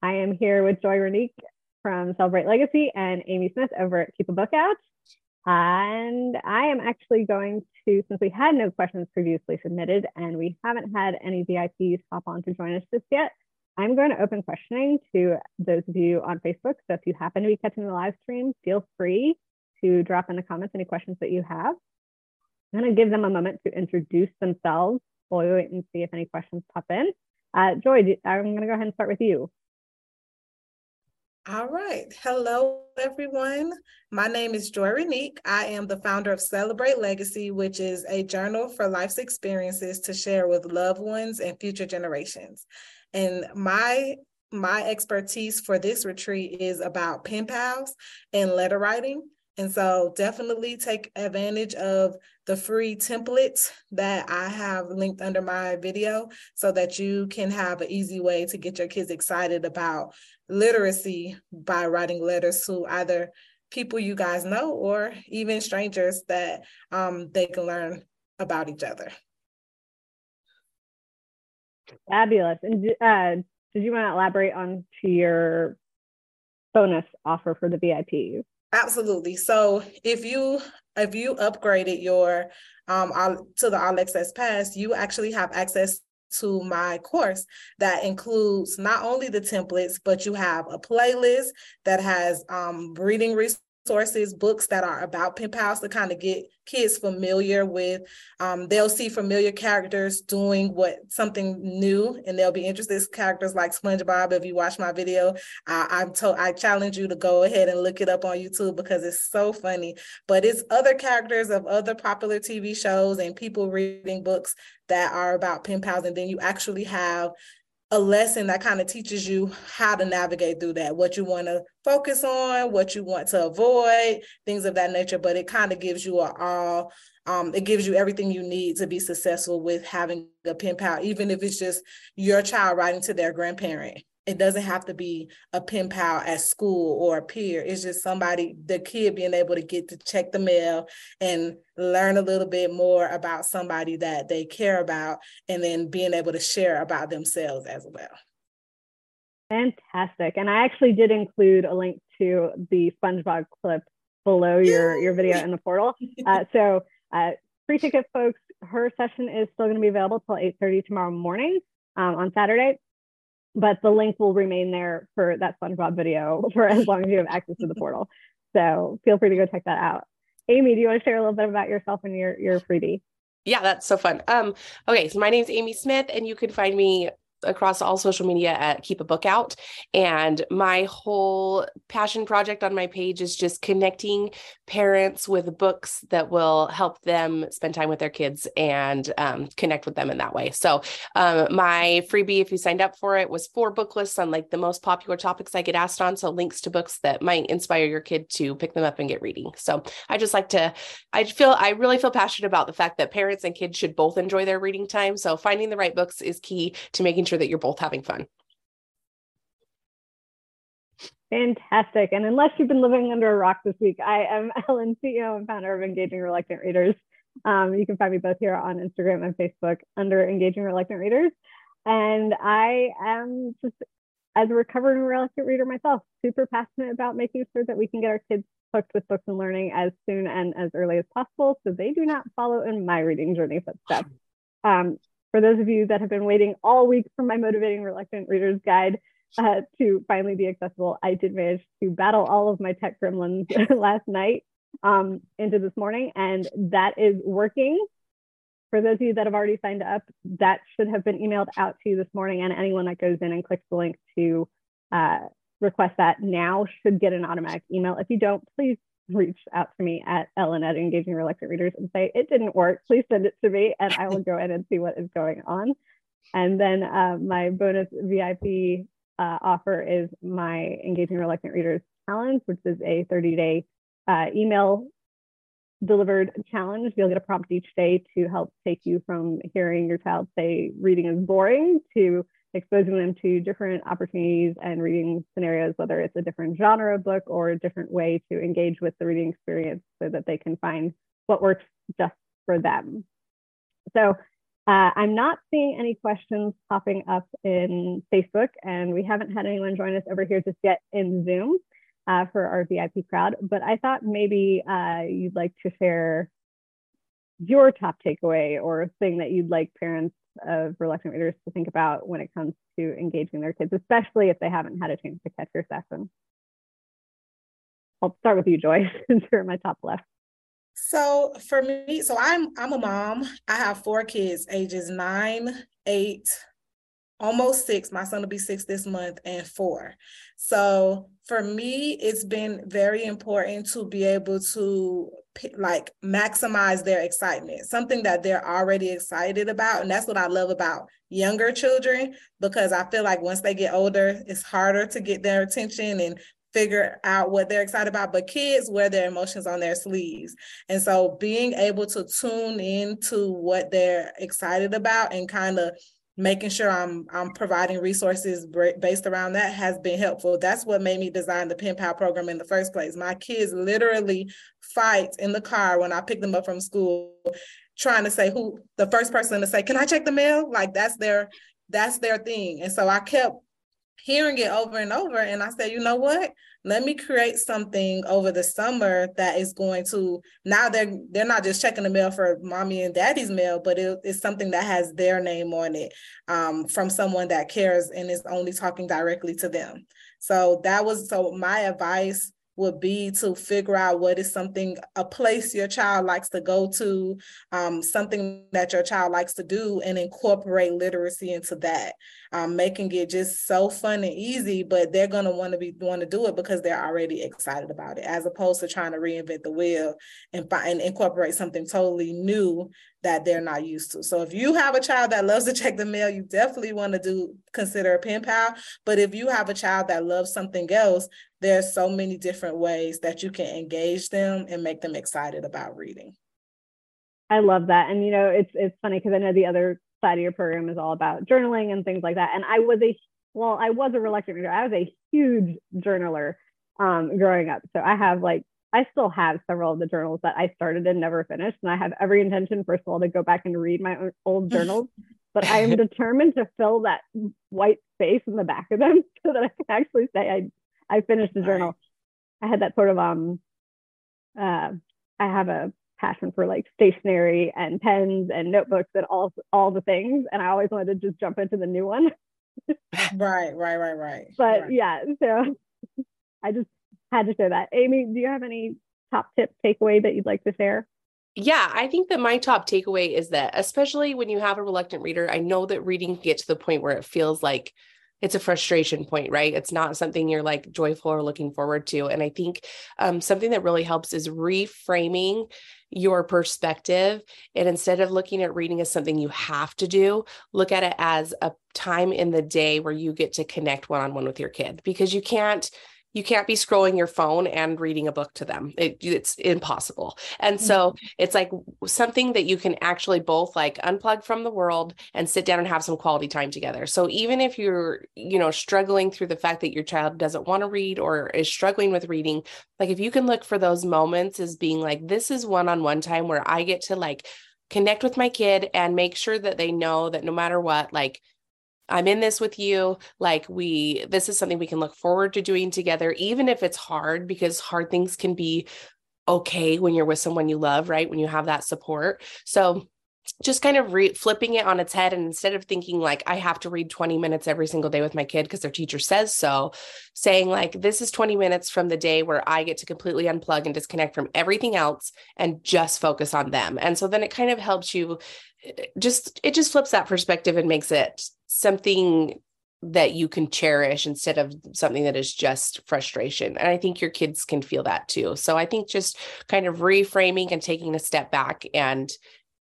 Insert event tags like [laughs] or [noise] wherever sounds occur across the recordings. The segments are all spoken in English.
I am here with Joy Renique from Celebrate Legacy and Amy Smith over at Keep a Book Out. And I am actually going to, since we had no questions previously submitted and we haven't had any VIPs hop on to join us just yet, I'm going to open questioning to those of you on Facebook. So if you happen to be catching the live stream, feel free to drop in the comments any questions that you have. I'm going to give them a moment to introduce themselves while we wait and see if any questions pop in. Uh, Joy, I'm going to go ahead and start with you. All right. Hello, everyone. My name is Joy Renique. I am the founder of Celebrate Legacy, which is a journal for life's experiences to share with loved ones and future generations. And my my expertise for this retreat is about pen pals and letter writing. And so definitely take advantage of the free templates that I have linked under my video so that you can have an easy way to get your kids excited about literacy by writing letters to either people you guys know or even strangers that um, they can learn about each other. Fabulous. And uh, did you want to elaborate on to your bonus offer for the VIPs? Absolutely. So if you if you upgraded your um to the All Access Pass, you actually have access to my course that includes not only the templates, but you have a playlist that has um, reading resources sources, books that are about pen pals to kind of get kids familiar with. Um, they'll see familiar characters doing what something new, and they'll be interested. Characters like SpongeBob. If you watch my video, I, I'm told I challenge you to go ahead and look it up on YouTube because it's so funny. But it's other characters of other popular TV shows and people reading books that are about pen pals, and then you actually have a lesson that kind of teaches you how to navigate through that, what you want to focus on, what you want to avoid, things of that nature. But it kind of gives you a all, um, it gives you everything you need to be successful with having a pen pal, even if it's just your child writing to their grandparent it doesn't have to be a pen pal at school or a peer. It's just somebody, the kid being able to get to check the mail and learn a little bit more about somebody that they care about, and then being able to share about themselves as well. Fantastic. And I actually did include a link to the SpongeBob clip below your, your video in the portal. Uh, [laughs] so uh, free ticket folks, her session is still going to be available till 8.30 tomorrow morning um, on Saturday but the link will remain there for that SpongeBob video [laughs] for as long as you have access to the portal. So feel free to go check that out. Amy, do you want to share a little bit about yourself and your your freebie? Yeah, that's so fun. Um, okay, so my name is Amy Smith, and you can find me across all social media at Keep a Book Out. And my whole passion project on my page is just connecting parents with books that will help them spend time with their kids and um, connect with them in that way. So, um, my freebie, if you signed up for it, was four book lists on like the most popular topics I get asked on. So, links to books that might inspire your kid to pick them up and get reading. So, I just like to, I feel, I really feel passionate about the fact that parents and kids should both enjoy their reading time. So, finding the right books is key to making sure that you're both having fun. Fantastic. And unless you've been living under a rock this week, I am [laughs] Ellen, CEO and founder of Engaging Reluctant Readers. Um, you can find me both here on Instagram and Facebook under Engaging Reluctant Readers. And I am just, as a recovering reluctant reader myself, super passionate about making sure that we can get our kids hooked with books and learning as soon and as early as possible so they do not follow in my reading journey footsteps. Um, for those of you that have been waiting all week for my Motivating Reluctant Readers Guide uh, to finally be accessible, I did manage to battle all of my tech gremlins [laughs] last night um, into this morning, and that is working. For those of you that have already signed up, that should have been emailed out to you this morning, and anyone that goes in and clicks the link to uh, request that now should get an automatic email. If you don't, please reach out to me at Ellen at Engaging Reluctant Readers and say, it didn't work, please send it to me and I will go in and see what is going on. And then uh, my bonus VIP uh, offer is my Engaging Reluctant Readers Challenge, which is a 30 day uh, email delivered challenge. You'll get a prompt each day to help take you from hearing your child say reading is boring to exposing them to different opportunities and reading scenarios, whether it's a different genre of book or a different way to engage with the reading experience so that they can find what works just for them. So Uh, I'm not seeing any questions popping up in Facebook, and we haven't had anyone join us over here just yet in Zoom uh, for our VIP crowd. But I thought maybe uh, you'd like to share your top takeaway or thing that you'd like parents of reluctant readers to think about when it comes to engaging their kids, especially if they haven't had a chance to catch your session. I'll start with you, Joy, [laughs] since you're in my top left. So for me, so I'm I'm a mom. I have four kids, ages nine, eight, almost six. My son will be six this month, and four. So for me, it's been very important to be able to like maximize their excitement, something that they're already excited about. And that's what I love about younger children, because I feel like once they get older, it's harder to get their attention and figure out what they're excited about, but kids wear their emotions on their sleeves. And so being able to tune into what they're excited about and kind of making sure I'm I'm providing resources based around that has been helpful. That's what made me design the Pen Pal program in the first place. My kids literally fight in the car when I pick them up from school, trying to say who the first person to say, "Can I check the mail?" Like that's their that's their thing. And so I kept hearing it over and over. And I said, you know what? Let me create something over the summer that is going to now they're they're not just checking the mail for mommy and daddy's mail, but it, it's something that has their name on it um, from someone that cares and is only talking directly to them. So that was so my advice would be to figure out what is something a place your child likes to go to um, something that your child likes to do and incorporate literacy into that um, making it just so fun and easy but they're going to want to be want to do it because they're already excited about it as opposed to trying to reinvent the wheel and, find, and incorporate something totally new that they're not used to. So if you have a child that loves to check the mail, you definitely want to do consider a pen pal. But if you have a child that loves something else, there's so many different ways that you can engage them and make them excited about reading. I love that. And you know, it's it's funny because I know the other side of your program is all about journaling and things like that. And I was a well, I was a reluctant reader. I was a huge journaler um, growing up. So I have like I still have several of the journals that I started and never finished. And I have every intention, first of all, to go back and read my old [laughs] journals. but I am determined to fill that white space in the back of them [laughs] so that I can actually say I I finished the journal. I had that sort of um uh I have a passion for like stationery and pens and notebooks and all all the things. And I always wanted to just jump into the new one. [laughs] right, right, right, right. But right. yeah, so [laughs] I just had to share that. Amy, do you have any top tip takeaway that you'd like to share? Yeah, I think that my top takeaway is that, especially when you have a reluctant reader, I know that reading can get to the point where it feels like it's a frustration point, right? It's not something you're like joyful or looking forward to. And I think um, something that really helps is reframing your perspective. And instead of looking at reading as something you have to do, look at it as a time in the day where you get to connect one on one with your kid because you can't you can't be scrolling your phone and reading a book to them. It, it's impossible. And so mm-hmm. it's like something that you can actually both like unplug from the world and sit down and have some quality time together. So even if you're you know struggling through the fact that your child doesn't want to read or is struggling with reading like if you can look for those moments as being like this is one-on-one time where i get to like connect with my kid and make sure that they know that no matter what like I'm in this with you. Like, we, this is something we can look forward to doing together, even if it's hard, because hard things can be okay when you're with someone you love, right? When you have that support. So, just kind of re- flipping it on its head and instead of thinking like i have to read 20 minutes every single day with my kid because their teacher says so saying like this is 20 minutes from the day where i get to completely unplug and disconnect from everything else and just focus on them and so then it kind of helps you just it just flips that perspective and makes it something that you can cherish instead of something that is just frustration. And I think your kids can feel that too. So I think just kind of reframing and taking a step back and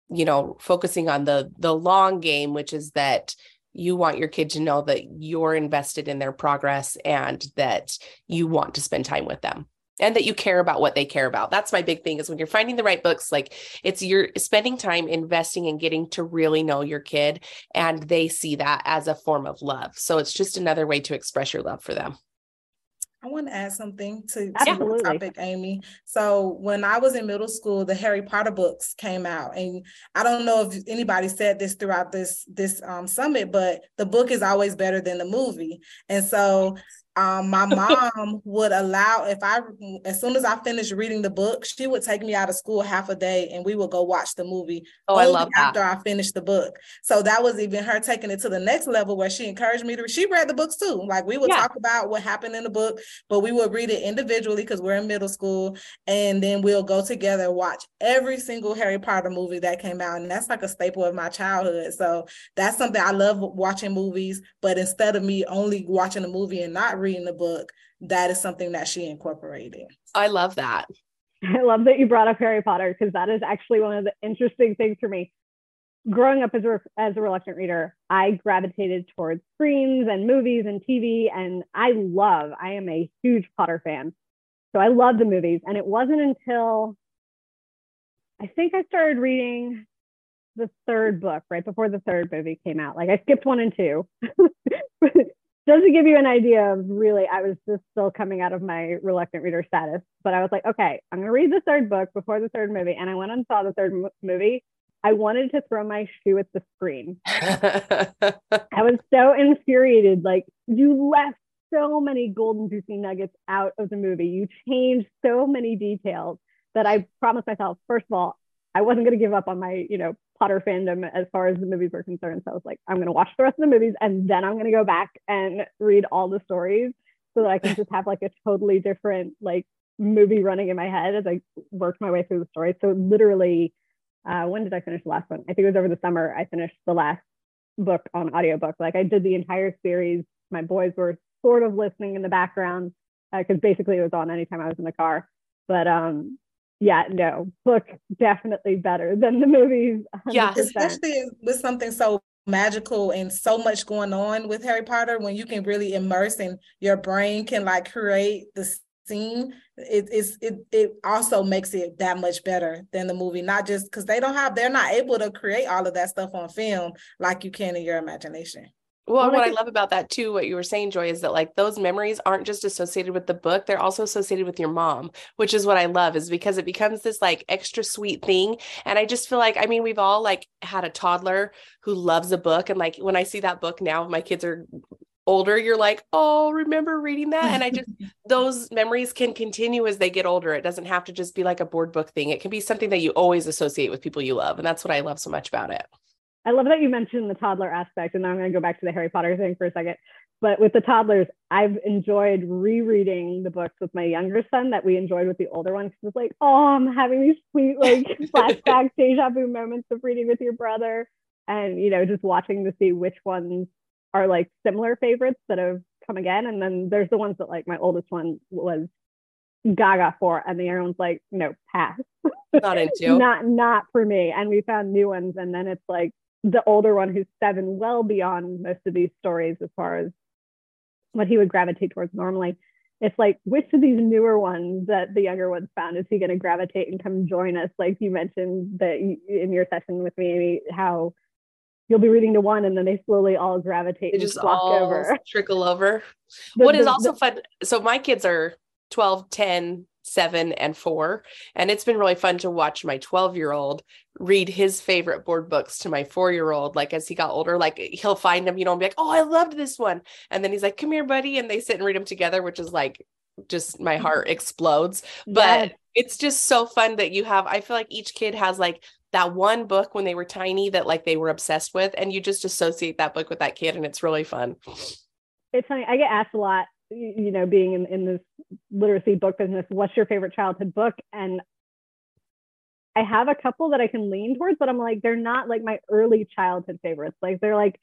you know focusing on the the long game which is that you want your kid to know that you're invested in their progress and that you want to spend time with them and that you care about what they care about. That's my big thing is when you're finding the right books, like it's you're spending time investing and getting to really know your kid, and they see that as a form of love. So it's just another way to express your love for them. I want to add something to, to the topic, Amy. So when I was in middle school, the Harry Potter books came out, and I don't know if anybody said this throughout this this um, summit, but the book is always better than the movie. And so um, my mom would allow if I as soon as I finished reading the book, she would take me out of school half a day and we would go watch the movie. Oh, I love after that. I finished the book. So that was even her taking it to the next level where she encouraged me to she read the books too. Like we would yeah. talk about what happened in the book, but we would read it individually because we're in middle school and then we'll go together and watch every single Harry Potter movie that came out. And that's like a staple of my childhood. So that's something I love watching movies, but instead of me only watching a movie and not reading the book, that is something that she incorporated. I love that. I love that you brought up Harry Potter because that is actually one of the interesting things for me. Growing up as a, as a reluctant reader, I gravitated towards screens and movies and TV, and I love, I am a huge Potter fan. So I love the movies. And it wasn't until I think I started reading the third book right before the third movie came out. Like I skipped one and two. [laughs] just to give you an idea of really, I was just still coming out of my reluctant reader status, but I was like, okay, I'm going to read the third book before the third movie. And I went and saw the third movie. I wanted to throw my shoe at the screen. [laughs] I was so infuriated. Like, you left so many golden juicy nuggets out of the movie. You changed so many details that I promised myself, first of all, I wasn't going to give up on my, you know, Potter fandom as far as the movies were concerned. So I was like, I'm going to watch the rest of the movies and then I'm going to go back and read all the stories so that I can just have like a totally different like movie running in my head as I worked my way through the story. So literally, uh, when did I finish the last one? I think it was over the summer. I finished the last book on audiobook. Like I did the entire series. My boys were sort of listening in the background because uh, basically it was on anytime I was in the car. But um, yeah, no, book definitely better than the movies. 100%. Yeah, especially with something so magical and so much going on with Harry Potter when you can really immerse and your brain can like create the scene it is it it also makes it that much better than the movie not just because they don't have they're not able to create all of that stuff on film like you can in your imagination well, what I love about that too, what you were saying, Joy, is that like those memories aren't just associated with the book, they're also associated with your mom, which is what I love, is because it becomes this like extra sweet thing. And I just feel like, I mean, we've all like had a toddler who loves a book. And like when I see that book now, my kids are older, you're like, oh, remember reading that? And I just, [laughs] those memories can continue as they get older. It doesn't have to just be like a board book thing, it can be something that you always associate with people you love. And that's what I love so much about it. I love that you mentioned the toddler aspect, and now I'm going to go back to the Harry Potter thing for a second. But with the toddlers, I've enjoyed rereading the books with my younger son that we enjoyed with the older one because it's like, oh, I'm having these sweet like [laughs] flashback deja vu moments of reading with your brother, and you know, just watching to see which ones are like similar favorites that have come again, and then there's the ones that like my oldest one was gaga for and the other one's like no pass. Not into. [laughs] Not not for me. And we found new ones and then it's like the older one who's seven, well beyond most of these stories as far as what he would gravitate towards normally. It's like, which of these newer ones that the younger ones found is he going to gravitate and come join us? Like you mentioned that in your session with me, Amy, how you'll be reading to one and then they slowly all gravitate they just all over. trickle over. [laughs] The, what the, is also the, fun? So my kids are 12, 10, seven, and four. And it's been really fun to watch my 12 year old read his favorite board books to my four year old. Like as he got older, like he'll find them, you know, and be like, oh, I loved this one. And then he's like, come here, buddy. And they sit and read them together, which is like, just my mm-hmm. heart explodes. But it's just so fun that you have, I feel like each kid has like that one book when they were tiny that like they were obsessed with and you just associate that book with that kid and it's really fun it's funny i get asked a lot you know, being in, in this literacy book business, what's your favorite childhood book? And I have a couple that I can lean towards, but I'm like, they're not like my early childhood favorites. Like they're like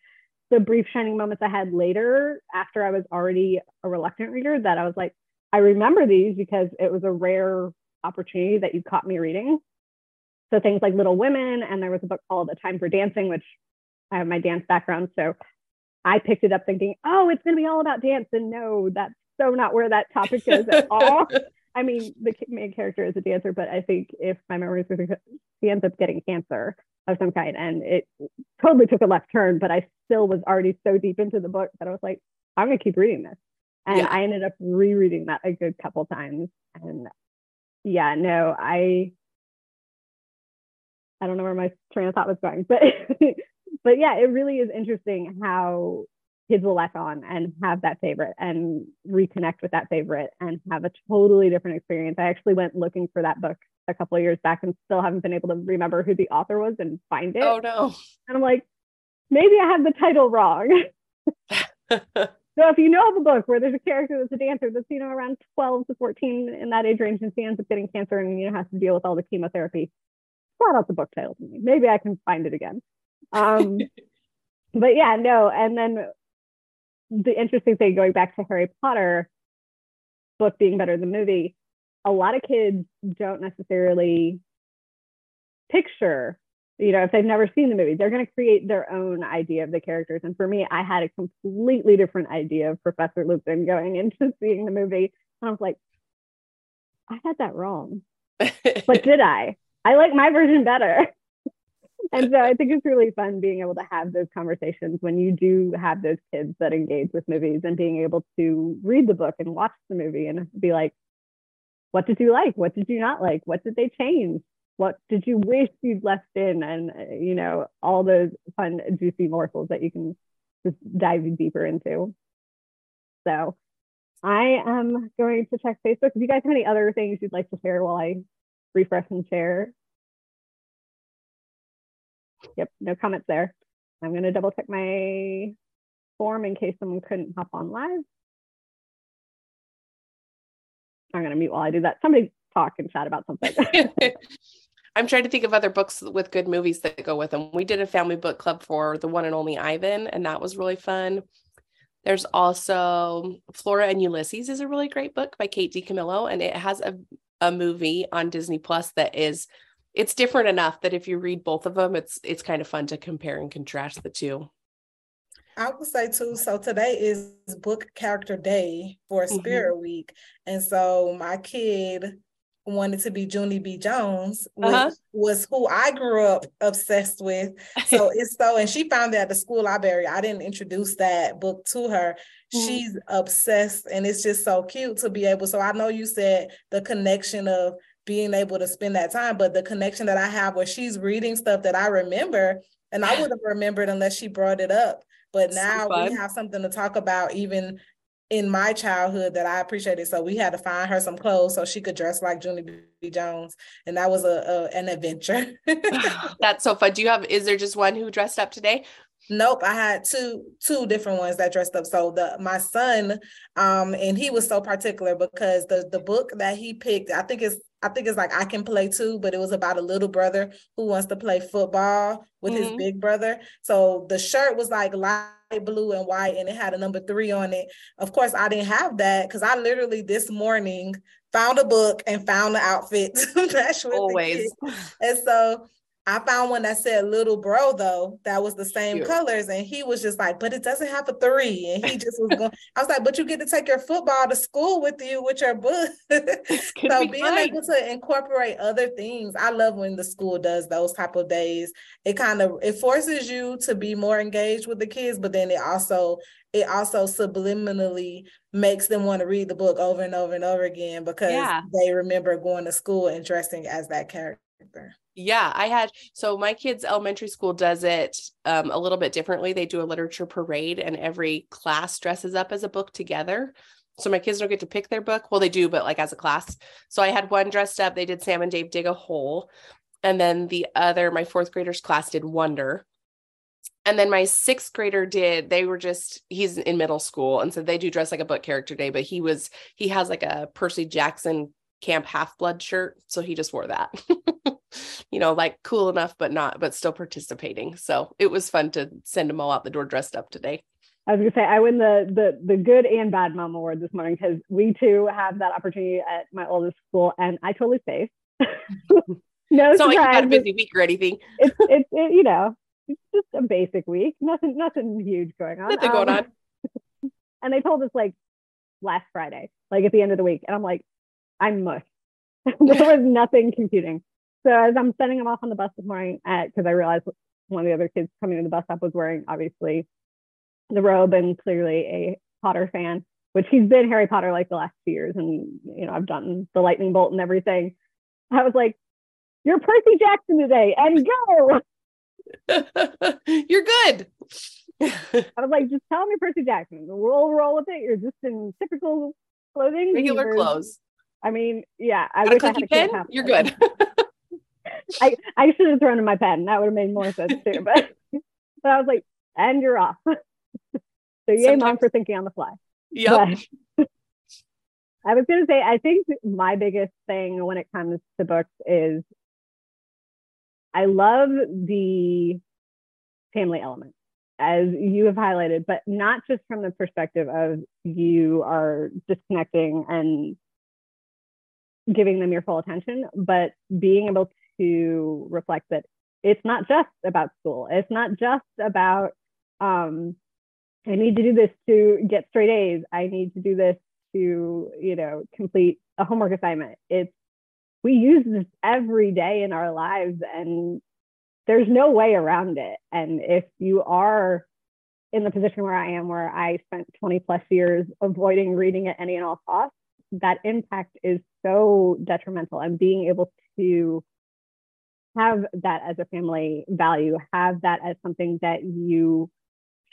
the brief shining moments I had later after I was already a reluctant reader that I was like, I remember these because it was a rare opportunity that you caught me reading. So things like Little Women, and there was a book called A Time for Dancing, which I have my dance background. So I picked it up thinking, oh, it's going to be all about dance. And no, that's so not where that topic goes at all. [laughs] I mean, the main character is a dancer, but I think if my memory is she ends up getting cancer of some kind. And it totally took a left turn, but I still was already so deep into the book that I was like, I'm going to keep reading this. And Yeah. I ended up rereading that a good couple times. And yeah, no, I I don't know where my train of thought was going, but [laughs] but yeah, it really is interesting how kids will latch on and have that favorite and reconnect with that favorite and have a totally different experience. I actually went looking for that book a couple of years back and still haven't been able to remember who the author was and find it. Oh no. [laughs] And I'm like, maybe I have the title wrong. [laughs] [laughs] So if you know of a book where there's a character that's a dancer that's you know around 12 to 14 in that age range and she ends up getting cancer and you know has to deal with all the chemotherapy, shout out the book title to me. Maybe I can find it again. Um, but yeah, no. And then the interesting thing going back to Harry Potter book being better than the movie, a lot of kids don't necessarily picture you know, if they've never seen the movie, they're going to create their own idea of the characters. And for me, I had a completely different idea of Professor Lupin going [laughs] into seeing the movie. And I was like, I had that wrong. [laughs] But did I? I like my version better. And so I think it's really fun being able to have those conversations when you do have those kids that engage with movies and being able to read the book and watch the movie and be like, what did you like? What did you not like? What did they change? what did you wish you'd left in and uh, you know all those fun juicy morsels that you can just dive deeper into so i am going to check facebook if you guys have any other things you'd like to share while i refresh and share yep no comments there. I'm going to double check my form in case someone couldn't hop on live. I'm going to mute while i do that. Somebody talk and chat about something. [laughs] I'm trying to think of other books with good movies that go with them. We did a family book club for the one and only Ivan, and that was really fun. There's also Flora and Ulysses is a really great book by Kate DiCamillo, and it has a, a movie on Disney Plus that is it's different enough that if you read both of them, it's it's kind of fun to compare and contrast the two. I would say too. So today is book character day for Spirit mm-hmm. Week, and so my kid wanted to be Junie B. Jones, which uh-huh. was who I grew up obsessed with. So [laughs] it's so, and she found that at the school library. I didn't introduce that book to her. Mm-hmm. She's obsessed, and it's just so cute to be able. So I know you said the connection of being able to spend that time, but the connection that I have where she's reading stuff that I remember, and I would have remembered unless she brought it up. But now so we have something to talk about, even in my childhood that I appreciated. So we had to find her some clothes so she could dress like Junie B. Jones, and that was a, a an adventure. [laughs] [laughs] That's so fun. Do you have? Is there just one who dressed up today? Nope, I had two two different ones that dressed up. So the my son, um, and he was so particular because the the book that he picked, I think it's I think it's like I can play too, but it was about a little brother who wants to play football with mm-hmm. his big brother. So the shirt was like light blue and white and it had a number three on it. Of course, I didn't have that because I literally this morning found a book and found the outfit [laughs] to match with Always. And so I found one that said little bro though, that was the same colors. And he was just like, but it doesn't have a three. And he just was going, I was like, but you get to take your football to school with you with your book. [laughs] so be being fun. able to incorporate other things. I love when the school does those type of days. It kind of it forces you to be more engaged with the kids, but then it also it also subliminally makes them want to read the book over and over and over again because yeah. they remember going to school and dressing as that character. Yeah, I had so my kids' elementary school does it um, a little bit differently. They do a literature parade, and every class dresses up as a book together. So my kids don't get to pick their book. Well, they do, but like as a class. So I had one dressed up. They did Sam and Dave dig a hole, and then the other, my fourth graders class did Wonder. And then my sixth grader did, they were just, he's in middle school. And so they do dress like a book character day, but he was, he has like a Percy Jackson Camp Half Blood shirt. So he just wore that. [laughs] you know, like cool enough, but not, but still participating. So it was fun to send them all out the door dressed up today. I was gonna say I win the the the good and bad mom award this morning because we too have that opportunity at my oldest school, and I totally spaced. [laughs] no, it's not like you had a busy week or anything. it's it's it, you know it's just a basic week, nothing nothing huge going on. Nothing going um, on. [laughs] and they told us like last Friday, like at the end of the week, and I'm like, I'm mush. [laughs] [laughs] there was nothing computing. So as I'm sending them off on the bus this morning, because I realized one of the other kids coming to the bus stop was wearing obviously the robe and clearly a Potter fan. which he's been Harry Potter like the last two years, and you know I've done the lightning bolt and everything. I was like, "You're Percy Jackson today, and go." [laughs] You're good. I was like, just tell me Percy Jackson. We'll roll with it. You're just in typical clothing. Regular clothes. I mean, yeah. I wish I had a pen. You're good. [laughs] I, I should have thrown in my pen. That would have made more sense too. But [laughs] but I was like, and you're off. [laughs] so yay, Sometimes... mom, for thinking on the fly. Yeah. I was gonna say, I think my biggest thing when it comes to books is I love the family element, as you have highlighted, but not just from the perspective of you are disconnecting and giving them your full attention, but being able to reflect that it's not just about school. It's not just about, um, I need to do this to get straight A's. I need to do this to, you know, complete a homework assignment. It's, we use this every day in our lives and there's no way around it. And if you are in the position where I am, where I spent 20 plus years avoiding reading at any and all costs, that impact is so detrimental. And being able to have that as a family value, have that as something that you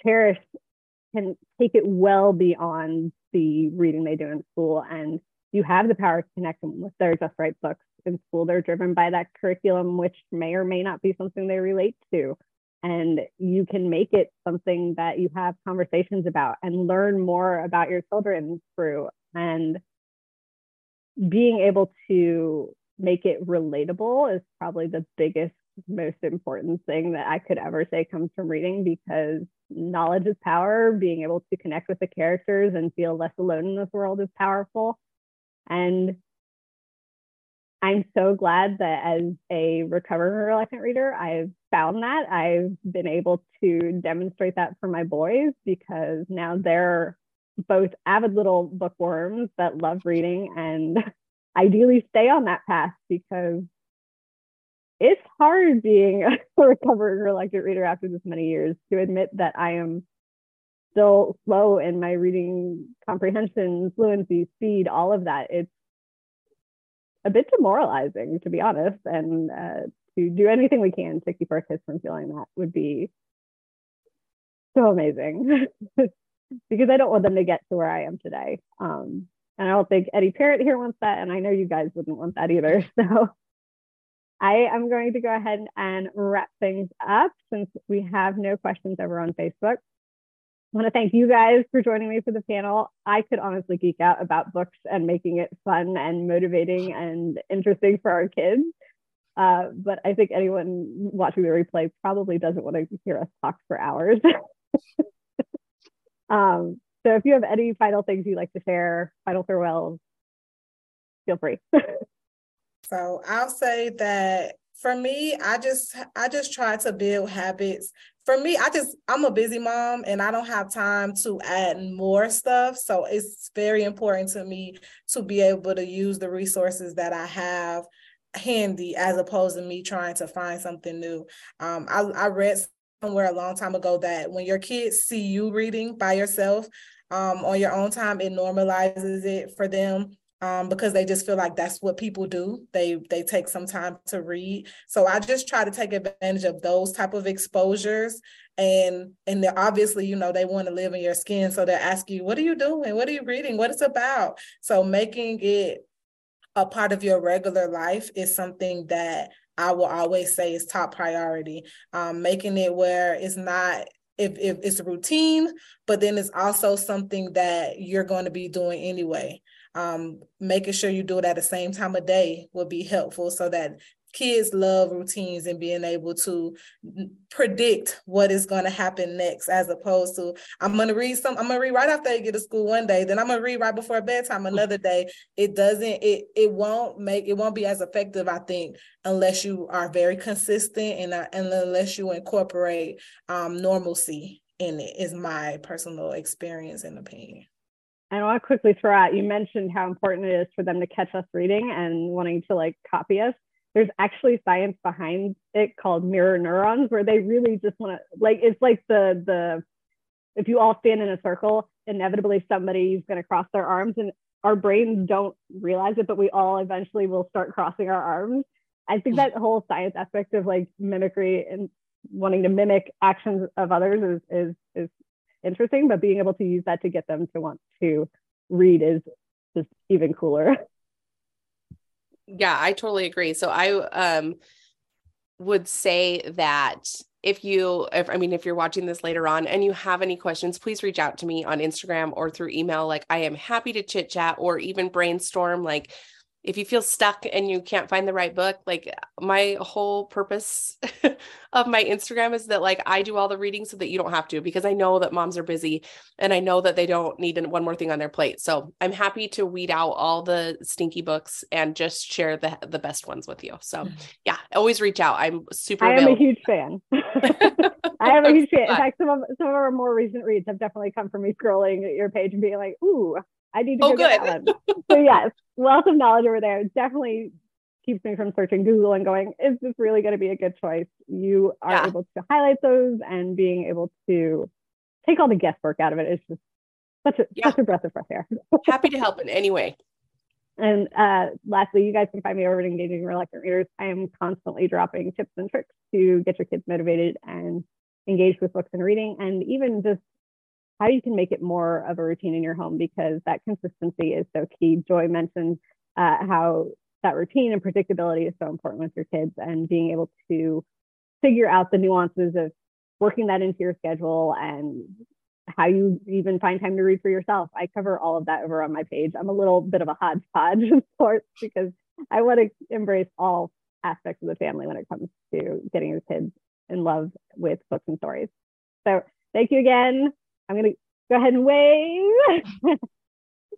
cherish, can take it well beyond the reading they do in school. And you have the power to connect them with their just right books in school. They're driven by that curriculum, which may or may not be something they relate to. And you can make it something that you have conversations about and learn more about your children through. And being able to make it relatable is probably the biggest, most important thing that I could ever say comes from reading because knowledge is power. Being able to connect with the characters and feel less alone in this world is powerful. And I'm so glad that as a recovering reluctant reader, I've found that. I've been able to demonstrate that for my boys because now they're both avid little bookworms that love reading and [laughs] ideally stay on that path because it's hard being [laughs] a recovering reluctant reader after this many years to admit that I am still slow in my reading comprehension, fluency, speed, all of that. It's a bit demoralizing, to be honest. And uh, to do anything we can to keep our kids from feeling that would be so amazing [laughs] because I don't want them to get to where I am today. Um, and I don't think any parent here wants that. And I know you guys wouldn't want that either. [laughs] So I am going to go ahead and wrap things up since we have no questions over on Facebook. I want to thank you guys for joining me for the panel. I could honestly geek out about books and making it fun and motivating and interesting for our kids. Uh, but I think anyone watching the replay probably doesn't want to hear us talk for hours. [laughs] um, so if you have any final things you'd like to share, final farewells, feel free. [laughs] so I'll say that for me, I just I just try to build habits. For me, I just I'm a busy mom and I don't have time to add more stuff. So it's very important to me to be able to use the resources that I have handy as opposed to me trying to find something new. Um, I, I read somewhere a long time ago that when your kids see you reading by yourself um, on your own time, it normalizes it for them um, because they just feel like that's what people do. They they take some time to read. So I just try to take advantage of those type of exposures. And and they're obviously, you know, they want to live in your skin. So they ask you, what are you doing? What are you reading? What it's about? So making it a part of your regular life is something that I will always say is top priority. Um, making it where it's not if, if it's a routine, but then it's also something that you're going to be doing anyway. Um, making sure you do it at the same time of day will be helpful so that kids love routines and being able to predict what is going to happen next as opposed to i'm going to read some i'm going to read right after they get to school one day then i'm going to read right before bedtime another day. It doesn't it it won't make it won't be as effective i think unless you are very consistent and, uh, and unless you incorporate um, normalcy in it is my personal experience and opinion. And I want to quickly throw out, you mentioned how important it is for them to catch us reading and wanting to like copy us there's actually science behind it called mirror neurons where they really just want to like it's like the the if you all stand in a circle inevitably somebody's going to cross their arms and our brains don't realize it, but we all eventually will start crossing our arms. I think that whole science aspect of like mimicry and wanting to mimic actions of others is is is interesting, but being able to use that to get them to want to read is just even cooler. [laughs] Yeah, I totally agree. So I um would say that if you if i mean if you're watching this later on and you have any questions please reach out to me on instagram or through email like i am happy to chit chat or even brainstorm like if you feel stuck and you can't find the right book, like my whole purpose [laughs] of my Instagram is that like I do all the reading so that you don't have to because I know that moms are busy and I know that they don't need one more thing on their plate. So I'm happy to weed out all the stinky books and just share the the best ones with you. So mm-hmm. yeah, always reach out. I'm super. I am available. a huge fan. [laughs] [laughs] I am a huge fan. In fact, some of some of our more recent reads have definitely come from me scrolling at your page and being like, "Ooh, I need to oh, go good. that one." so yes, wealth of knowledge over there. Definitely keeps me from searching Google and going, "Is this really going to be a good choice?" You are yeah. able to highlight those and being able to take all the guesswork out of. It's just such a yeah. such a breath of fresh air. [laughs] Happy to help in any way. And uh, lastly, you guys can find me over at Engaging Reluctant Readers. I am constantly dropping tips and tricks to get your kids motivated and engaged with books and reading, and even just how you can make it more of a routine in your home because that consistency is so key. Joy mentioned uh, how that routine and predictability is so important with your kids and being able to figure out the nuances of working that into your schedule and how you even find time to read for yourself. I cover all of that over on my page. I'm a little bit of a hodgepodge [laughs] of sorts because I want to embrace all aspects of the family when it comes to getting your kids in love with books and stories. So thank you again. I'm going to go ahead and wave [laughs]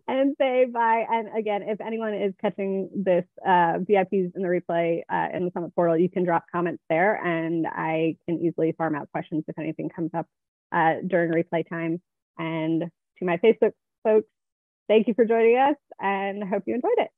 and say bye. And again, if anyone is catching this uh, VIPs in the replay uh, in the Summit portal, you can drop comments there and I can easily farm out questions if anything comes up uh, during replay time. And to my Facebook folks, thank you for joining us and hope you enjoyed it.